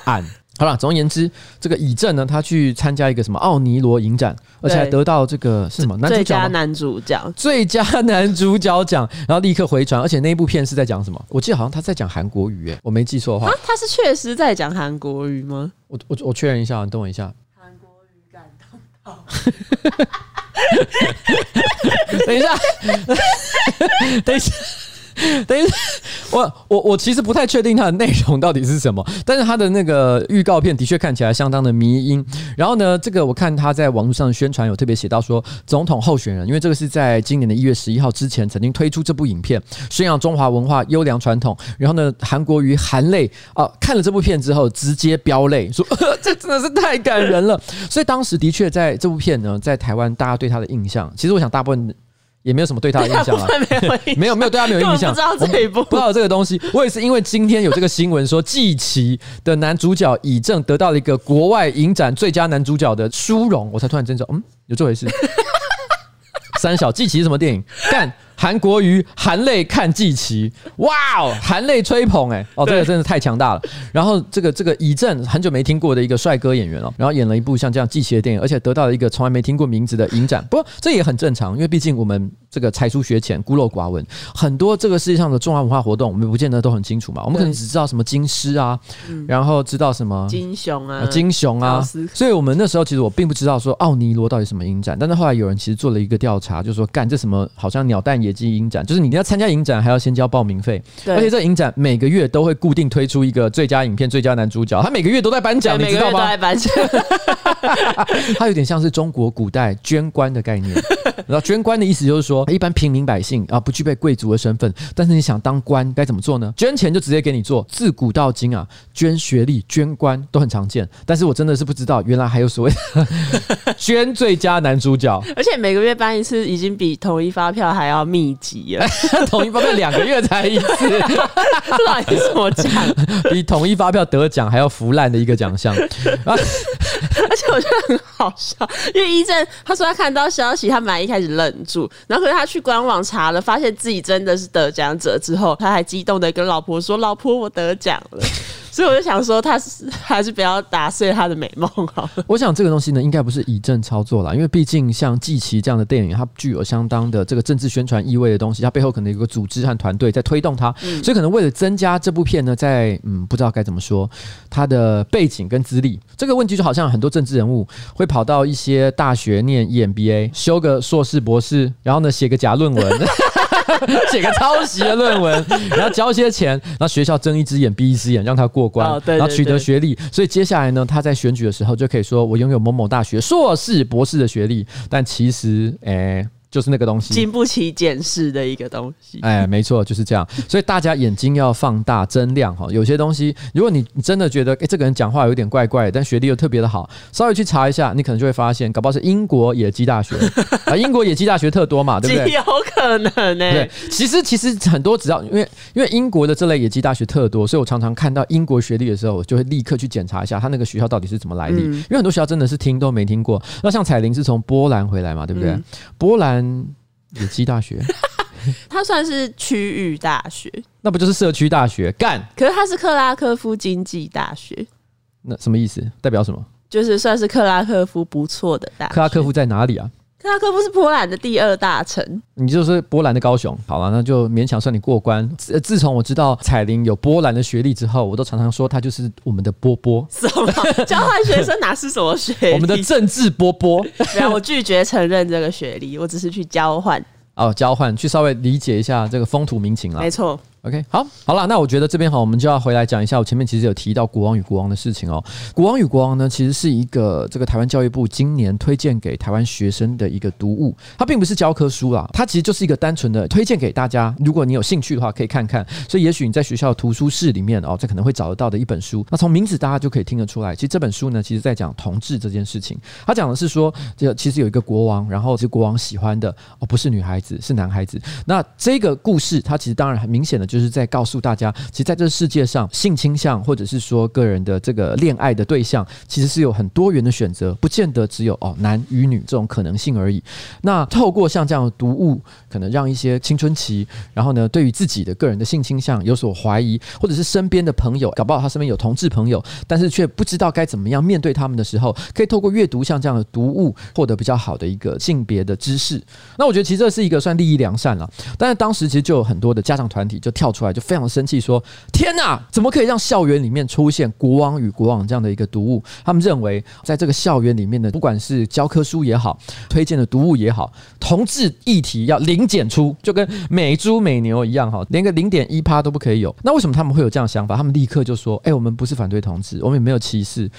好了，总而言之，这个以正呢，他去参加一个什么奥尼罗影展，而且还得到这个是什么？最佳男主角，最佳 男主角奖，然后立刻回传，而且那一部片是在讲什么？我记得好像他在讲韩国语，哎，我没记错的话，他是确实在讲韩国语吗？我我我确认一下，你等我一下。韩国语感动到，等一下，等一下。等于我我我其实不太确定它的内容到底是什么，但是它的那个预告片的确看起来相当的迷因。然后呢，这个我看他在网络上宣传有特别写到说，总统候选人，因为这个是在今年的一月十一号之前曾经推出这部影片，宣扬中华文化优良传统。然后呢，韩国瑜含泪啊看了这部片之后直接飙泪，说 这真的是太感人了。所以当时的确在这部片呢，在台湾大家对他的印象，其实我想大部分。也没有什么对他的印象啊，没有没有对他没有印象，不知道这一部，不知道这个东西。我也是因为今天有这个新闻说，季奇的男主角以正得到了一个国外影展最佳男主角的殊荣，我才突然真知道，嗯，有这回事。三小季奇是什么电影？干。韩国瑜含泪看季奇，哇哦，含泪吹捧哎，哦，这个真的太强大了。然后这个这个以正很久没听过的一个帅哥演员哦，然后演了一部像这样季奇的电影，而且得到了一个从来没听过名字的影展。不过这也很正常，因为毕竟我们这个才疏学浅、孤陋寡闻，很多这个世界上的中华文化活动，我们不见得都很清楚嘛。我们可能只知道什么金狮啊，然后知道什么金熊啊、金熊啊，所以我们那时候其实我并不知道说奥尼罗到底什么影展，但是后来有人其实做了一个调查，就说干这什么好像鸟蛋。野鸡影展，就是你要参加影展还要先交报名费，对而且这影展每个月都会固定推出一个最佳影片、最佳男主角，他每个月都在颁奖，你知道吗？颁奖，他有点像是中国古代捐官的概念。然后捐官的意思就是说，一般平民百姓啊不具备贵族的身份，但是你想当官该怎么做呢？捐钱就直接给你做。自古到今啊，捐学历、捐官都很常见，但是我真的是不知道，原来还有所谓的 捐最佳男主角，而且每个月颁一次，已经比统一发票还要密集了。统一发票两个月才一次，乱什么奖？比统一发票得奖还要腐烂的一个奖项。而且我觉得很好笑，因为一正他说他看到消息，他蛮一开始愣住，然后可是他去官网查了，发现自己真的是得奖者之后，他还激动的跟老婆说：“老婆，我得奖了。”所以我就想说，他是还是不要打碎他的美梦好了。我想这个东西呢，应该不是以正操作啦，因为毕竟像《祭旗》这样的电影，它具有相当的这个政治宣传意味的东西，它背后可能有个组织和团队在推动它，嗯、所以可能为了增加这部片呢，在嗯不知道该怎么说，它的背景跟资历，这个问题就好像很多政治人物会跑到一些大学念 EMBA，修个硕士博士，然后呢写个假论文。写个抄袭的论文，然后交一些钱，然后学校睁一只眼闭一只眼，让他过关，哦、对对对，然后取得学历。所以接下来呢，他在选举的时候就可以说：“我拥有某某大学硕士、博士的学历。”但其实，哎、欸。就是那个东西，经不起检视的一个东西。哎，没错，就是这样。所以大家眼睛要放大、增量哈。有些东西，如果你真的觉得哎，这个人讲话有点怪怪的，但学历又特别的好，稍微去查一下，你可能就会发现，搞不好是英国野鸡大学 啊。英国野鸡大学特多嘛，对不对？有可能呢、欸。对，其实其实很多，只要因为因为英国的这类野鸡大学特多，所以我常常看到英国学历的时候，我就会立刻去检查一下他那个学校到底是怎么来历。嗯、因为很多学校真的是听都没听过。那像彩玲是从波兰回来嘛，对不对？嗯、波兰。野鸡大学，它算是区域大学，那不就是社区大学？干，可是它是克拉科夫经济大学，那什么意思？代表什么？就是算是克拉科夫不错的大学。克拉科夫在哪里啊？克拉科夫是波兰的第二大城，你就是波兰的高雄。好了，那就勉强算你过关。自自从我知道彩玲有波兰的学历之后，我都常常说她就是我们的波波。什么 交换学生哪是什么学历？我们的政治波波。没有，我拒绝承认这个学历，我只是去交换。哦，交换去稍微理解一下这个风土民情啊。没错。OK，好，好了，那我觉得这边好，我们就要回来讲一下。我前面其实有提到《国王与国王》的事情哦，《国王与国王》呢，其实是一个这个台湾教育部今年推荐给台湾学生的一个读物，它并不是教科书啦，它其实就是一个单纯的推荐给大家。如果你有兴趣的话，可以看看。所以也许你在学校图书室里面哦，这可能会找得到的一本书。那从名字大家就可以听得出来，其实这本书呢，其实在讲同志这件事情。它讲的是说，这其实有一个国王，然后这国王喜欢的哦不是女孩子，是男孩子。那这个故事，它其实当然很明显的就就是在告诉大家。其实在这世界上，性倾向或者是说个人的这个恋爱的对象，其实是有很多元的选择，不见得只有哦男与女这种可能性而已。那透过像这样的读物，可能让一些青春期，然后呢，对于自己的个人的性倾向有所怀疑，或者是身边的朋友，搞不好他身边有同志朋友，但是却不知道该怎么样面对他们的时候，可以透过阅读像这样的读物，获得比较好的一个性别的知识。那我觉得其实这是一个算利益良善了，但是当时其实就有很多的家长团体就跳出来，就非常生气说：“天哪，怎么可以让校园里面出现《国王与国王》这样的一个读物？他们认为，在这个校园里面的，不管是教科书也好，推荐的读物也好，同志议题要零检出，就跟美猪美牛一样哈，连个零点一趴都不可以有。那为什么他们会有这样想法？他们立刻就说：‘哎，我们不是反对同志，我们也没有歧视。’”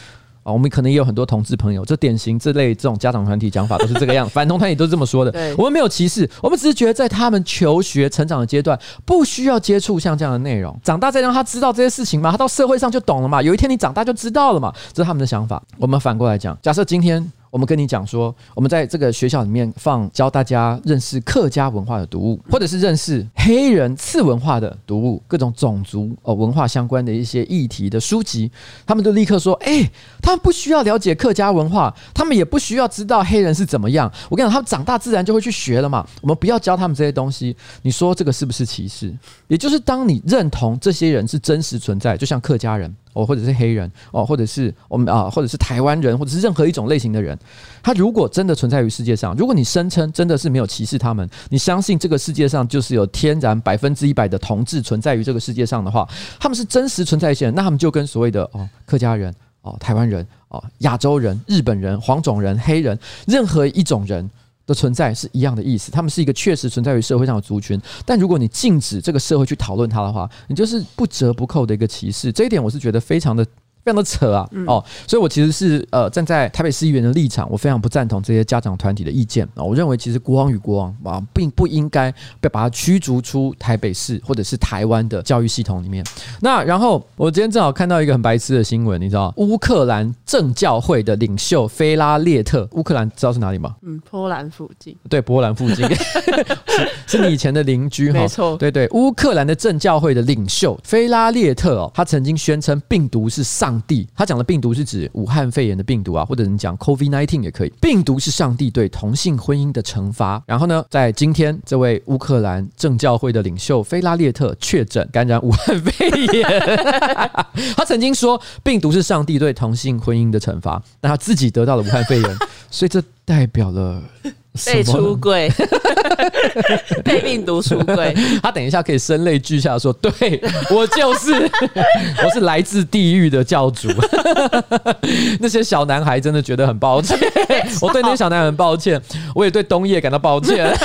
我们可能也有很多同志朋友，这典型这类这种家长团体讲法都是这个样，反同团体都是这么说的。我们没有歧视，我们只是觉得在他们求学成长的阶段，不需要接触像这样的内容，长大再让他知道这些事情嘛，他到社会上就懂了嘛。有一天你长大就知道了嘛，这是他们的想法。我们反过来讲，假设今天。我们跟你讲说，我们在这个学校里面放教大家认识客家文化的读物，或者是认识黑人次文化的读物，各种种族哦文化相关的一些议题的书籍，他们就立刻说：“哎，他们不需要了解客家文化，他们也不需要知道黑人是怎么样。我跟你讲，他们长大自然就会去学了嘛。我们不要教他们这些东西。你说这个是不是歧视？也就是当你认同这些人是真实存在，就像客家人。”哦，或者是黑人哦，或者是我们啊，或者是台湾人，或者是任何一种类型的人，他如果真的存在于世界上，如果你声称真的是没有歧视他们，你相信这个世界上就是有天然百分之一百的同志存在于这个世界上的话，他们是真实存在一些人，那他们就跟所谓的哦客家人哦台湾人哦亚洲人日本人黄种人黑人任何一种人的存在是一样的意思，他们是一个确实存在于社会上的族群。但如果你禁止这个社会去讨论它的话，你就是不折不扣的一个歧视。这一点我是觉得非常的。非常的扯啊！哦，所以我其实是呃站在台北市议员的立场，我非常不赞同这些家长团体的意见啊。我认为其实国王与国王啊，并不应该被把它驱逐出台北市或者是台湾的教育系统里面。那然后我今天正好看到一个很白痴的新闻，你知道乌克兰正教会的领袖菲拉列特，乌克兰知道是哪里吗？嗯，波兰附近。对，波兰附近 是，是你以前的邻居哈。没错。对对，乌克兰的正教会的领袖菲拉列特哦，他曾经宣称病毒是上。帝，他讲的病毒是指武汉肺炎的病毒啊，或者你讲 COVID-19 也可以。病毒是上帝对同性婚姻的惩罚。然后呢，在今天，这位乌克兰政教会的领袖菲拉列特确诊感染武汉肺炎。他曾经说，病毒是上帝对同性婚姻的惩罚，但他自己得到了武汉肺炎，所以这代表了。被出柜，被病毒出柜。他等一下可以声泪俱下说：“对，我就是，我是来自地狱的教主。”那些小男孩真的觉得很抱歉，我对那些小男孩很抱歉，我也对东叶感到抱歉。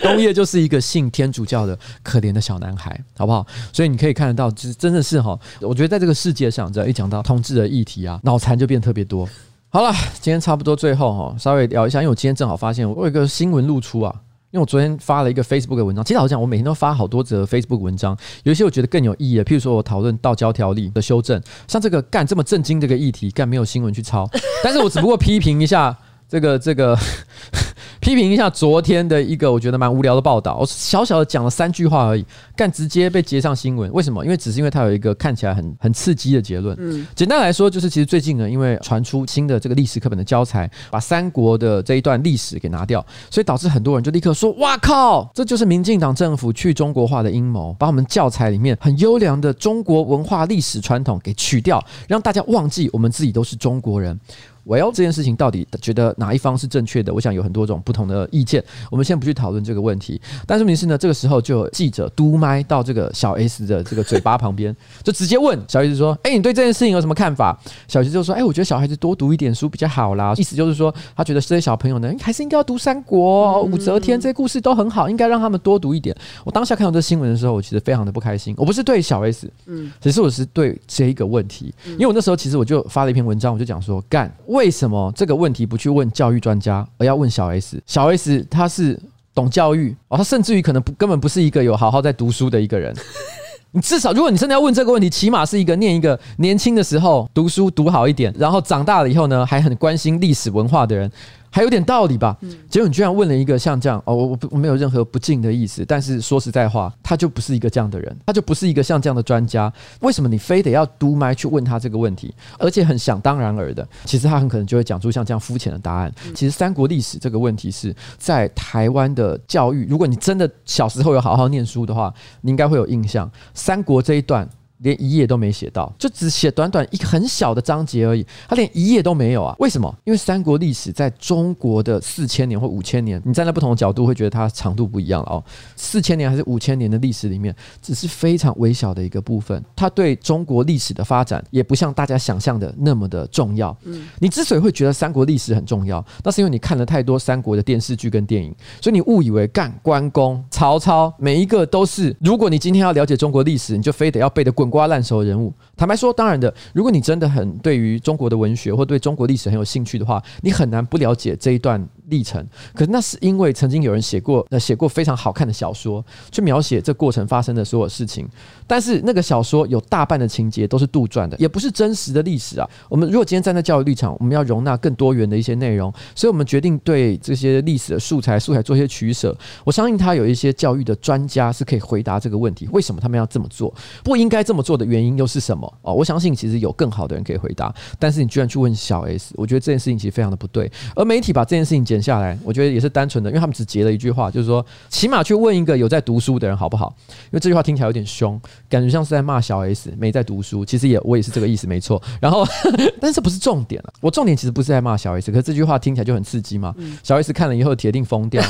东叶就是一个信天主教的可怜的小男孩，好不好？所以你可以看得到，真的是哈，我觉得在这个世界上，只要一讲到同志的议题啊，脑残就变特别多。好了，今天差不多最后哈，稍微聊一下，因为我今天正好发现我有一个新闻露出啊，因为我昨天发了一个 Facebook 的文章。其实好像我每天都发好多则 Facebook 文章，有一些我觉得更有意义的，譬如说我讨论道交条例的修正，像这个干这么震惊这个议题，干没有新闻去抄，但是我只不过批评一下这个这个。批评一下昨天的一个我觉得蛮无聊的报道，我小小的讲了三句话而已，干直接被截上新闻。为什么？因为只是因为它有一个看起来很很刺激的结论。嗯，简单来说就是，其实最近呢，因为传出新的这个历史课本的教材，把三国的这一段历史给拿掉，所以导致很多人就立刻说：“哇靠，这就是民进党政府去中国化的阴谋，把我们教材里面很优良的中国文化历史传统给取掉，让大家忘记我们自己都是中国人。” Well，这件事情到底觉得哪一方是正确的？我想有很多种不同的意见。我们先不去讨论这个问题。但是问题是呢，这个时候就有记者嘟麦到这个小 S 的这个嘴巴旁边，就直接问小 S 说：“哎，你对这件事情有什么看法？”小 S 就说：“哎，我觉得小孩子多读一点书比较好啦。”意思就是说，他觉得这些小朋友呢，还是应该要读三国、武则天这些故事都很好，应该让他们多读一点。我当下看到这新闻的时候，我其实非常的不开心。我不是对小 S，嗯，只是我是对这一个问题，因为我那时候其实我就发了一篇文章，我就讲说干。为什么这个问题不去问教育专家，而要问小 S？小 S 他是懂教育哦，他甚至于可能不根本不是一个有好好在读书的一个人。你至少，如果你真的要问这个问题，起码是一个念一个年轻的时候读书读好一点，然后长大了以后呢，还很关心历史文化的人。还有点道理吧？结果你居然问了一个像这样哦，我我我没有任何不敬的意思，但是说实在话，他就不是一个这样的人，他就不是一个像这样的专家。为什么你非得要嘟麦去问他这个问题，而且很想当然尔的？其实他很可能就会讲出像这样肤浅的答案。其实三国历史这个问题是在台湾的教育，如果你真的小时候有好好念书的话，你应该会有印象，三国这一段。连一页都没写到，就只写短短一个很小的章节而已。他连一页都没有啊？为什么？因为三国历史在中国的四千年或五千年，你站在不同的角度会觉得它长度不一样了哦。四千年还是五千年的历史里面，只是非常微小的一个部分。它对中国历史的发展也不像大家想象的那么的重要。嗯，你之所以会觉得三国历史很重要，那是因为你看了太多三国的电视剧跟电影，所以你误以为干关公、曹操每一个都是。如果你今天要了解中国历史，你就非得要背得滚瓜烂熟人物，坦白说，当然的，如果你真的很对于中国的文学或对中国历史很有兴趣的话，你很难不了解这一段。历程，可那是因为曾经有人写过，呃，写过非常好看的小说，去描写这过程发生的所有事情。但是那个小说有大半的情节都是杜撰的，也不是真实的历史啊。我们如果今天站在教育立场，我们要容纳更多元的一些内容，所以我们决定对这些历史的素材、素材做一些取舍。我相信他有一些教育的专家是可以回答这个问题：为什么他们要这么做？不应该这么做的原因又是什么？哦，我相信其实有更好的人可以回答。但是你居然去问小 S，我觉得这件事情其实非常的不对。而媒体把这件事情剪下来，我觉得也是单纯的，因为他们只截了一句话，就是说，起码去问一个有在读书的人好不好？因为这句话听起来有点凶，感觉像是在骂小 S 没在读书。其实也我也是这个意思，没错。然后，但是这不是重点了。我重点其实不是在骂小 S，可是这句话听起来就很刺激嘛。小 S 看了以后铁定疯掉。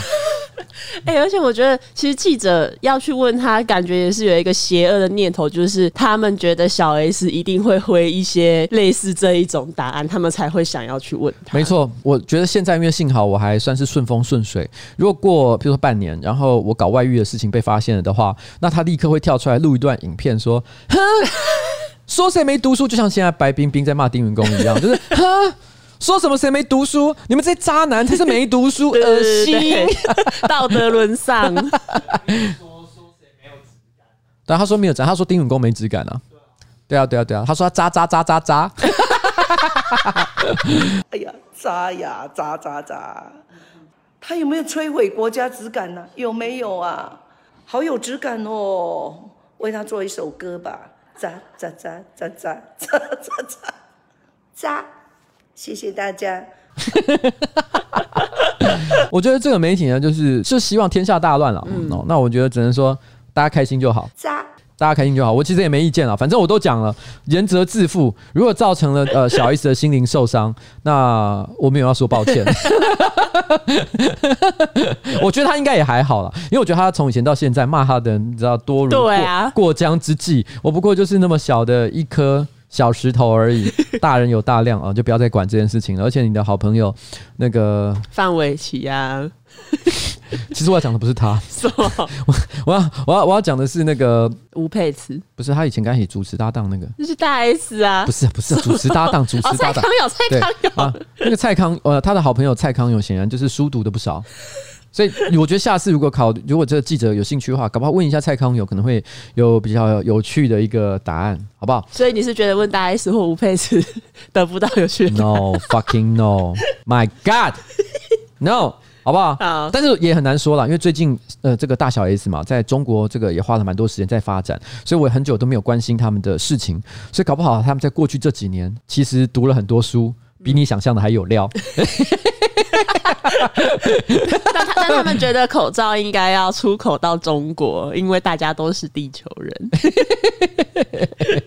哎、而且我觉得，其实记者要去问他，感觉也是有一个邪恶的念头，就是他们觉得小 S 一定会回一些类似这一种答案，他们才会想要去问他。没错，我觉得现在因为幸好我还算是顺风顺水，如果过比如说半年，然后我搞外遇的事情被发现了的话，那他立刻会跳出来录一段影片说：“ 哼，说谁没读书，就像现在白冰冰在骂丁云公一样，就是 哼。”说什么谁没读书？你们这些渣男才是没读书，恶心，道德沦丧。对，他说没有渣，他说丁允恭没质感啊。对啊，对啊，对啊，他说他渣渣渣渣渣。哎呀，渣呀，渣渣渣！他有没有摧毁国家质感呢？有没有啊？好有质感哦！为他做一首歌吧，渣渣渣渣渣渣渣渣渣。谢谢大家。我觉得这个媒体呢，就是就希望天下大乱了。嗯，那我觉得只能说大家开心就好。渣，大家开心就好。我其实也没意见了，反正我都讲了，原则自负。如果造成了呃 小 S 的心灵受伤，那我没有要说抱歉。我觉得他应该也还好了，因为我觉得他从以前到现在骂他的人，你知道多如过，啊、过江之鲫。我不过就是那么小的一颗。小石头而已，大人有大量啊，就不要再管这件事情了。而且你的好朋友那个范玮琪啊，其实我要讲的不是他，我 我要我要我要讲的是那个吴佩慈，不是他以前跟他一起主持搭档那个，那是大 S 啊，不是不是主持搭档，主持搭档、哦、蔡康永蔡康永、啊，那个蔡康呃他的好朋友蔡康永显然就是书读的不少。所以我觉得下次如果考，如果这个记者有兴趣的话，搞不好问一下蔡康永，可能会有比较有趣的一个答案，好不好？所以你是觉得问大 S 或吴佩慈得不到有趣的？No fucking no，My God，No，好不好？好。但是也很难说了，因为最近呃这个大小 S 嘛，在中国这个也花了蛮多时间在发展，所以我很久都没有关心他们的事情，所以搞不好他们在过去这几年其实读了很多书，比你想象的还有料。但但他们觉得口罩应该要出口到中国，因为大家都是地球人。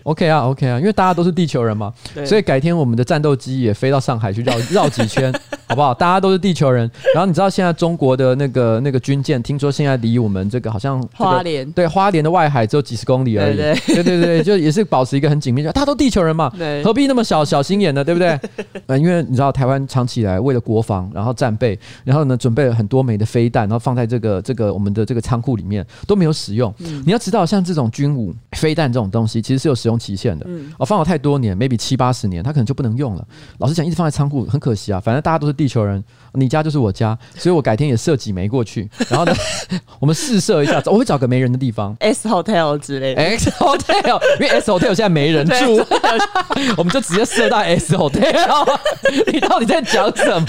OK 啊，OK 啊，因为大家都是地球人嘛，所以改天我们的战斗机也飞到上海去绕绕几圈，好不好？大家都是地球人。然后你知道现在中国的那个那个军舰，听说现在离我们这个好像、这个、花莲对花莲的外海只有几十公里而已。对对，对对对，就也是保持一个很紧密，大家都地球人嘛，何必那么小小心眼呢？对不对？呃，因为你知道台湾长期以来为了国防，然后战备，然后呢准备了很多枚的飞弹，然后放在这个这个我们的这个仓库里面都没有使用。嗯、你要知道，像这种军武飞弹这种东西，其实是有使用期限的。嗯，哦，放了太多年，maybe 七八十年，它可能就不能用了。老实讲，一直放在仓库很可惜啊。反正大家都是地球人，你家就是我家，所以我改天也射几枚过去，然后呢，我们试射一下，我会找个没人的地方，S Hotel 之类的，S Hotel，因为 S Hotel 现在没人住，我们就直接射到 S Hotel。你到底在讲什么？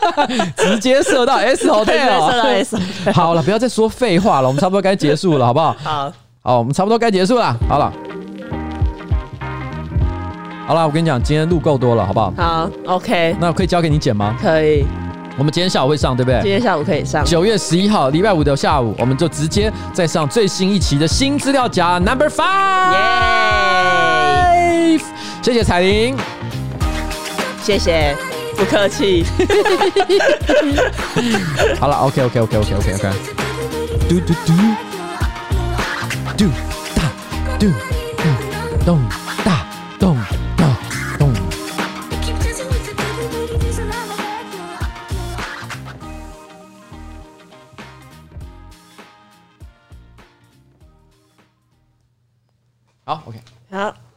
直接射到 S Hotel，射到 S。好了，不要再说废话了，我们差不多该结束了，好不好？好，好，我们差不多该结束了，好了。好了，我跟你讲，今天录够多了，好不好？好，OK。那我可以交给你剪吗？可以。我们今天下午会上，对不对？今天下午可以上。九月十一号，礼拜五的下午，我们就直接再上最新一期的新资料夹 Number Five。耶！谢谢彩玲，谢谢，不客气。好了，OK，OK，OK，OK，OK，OK。嘟嘟嘟，嘟大嘟咚大咚。好，OK，好。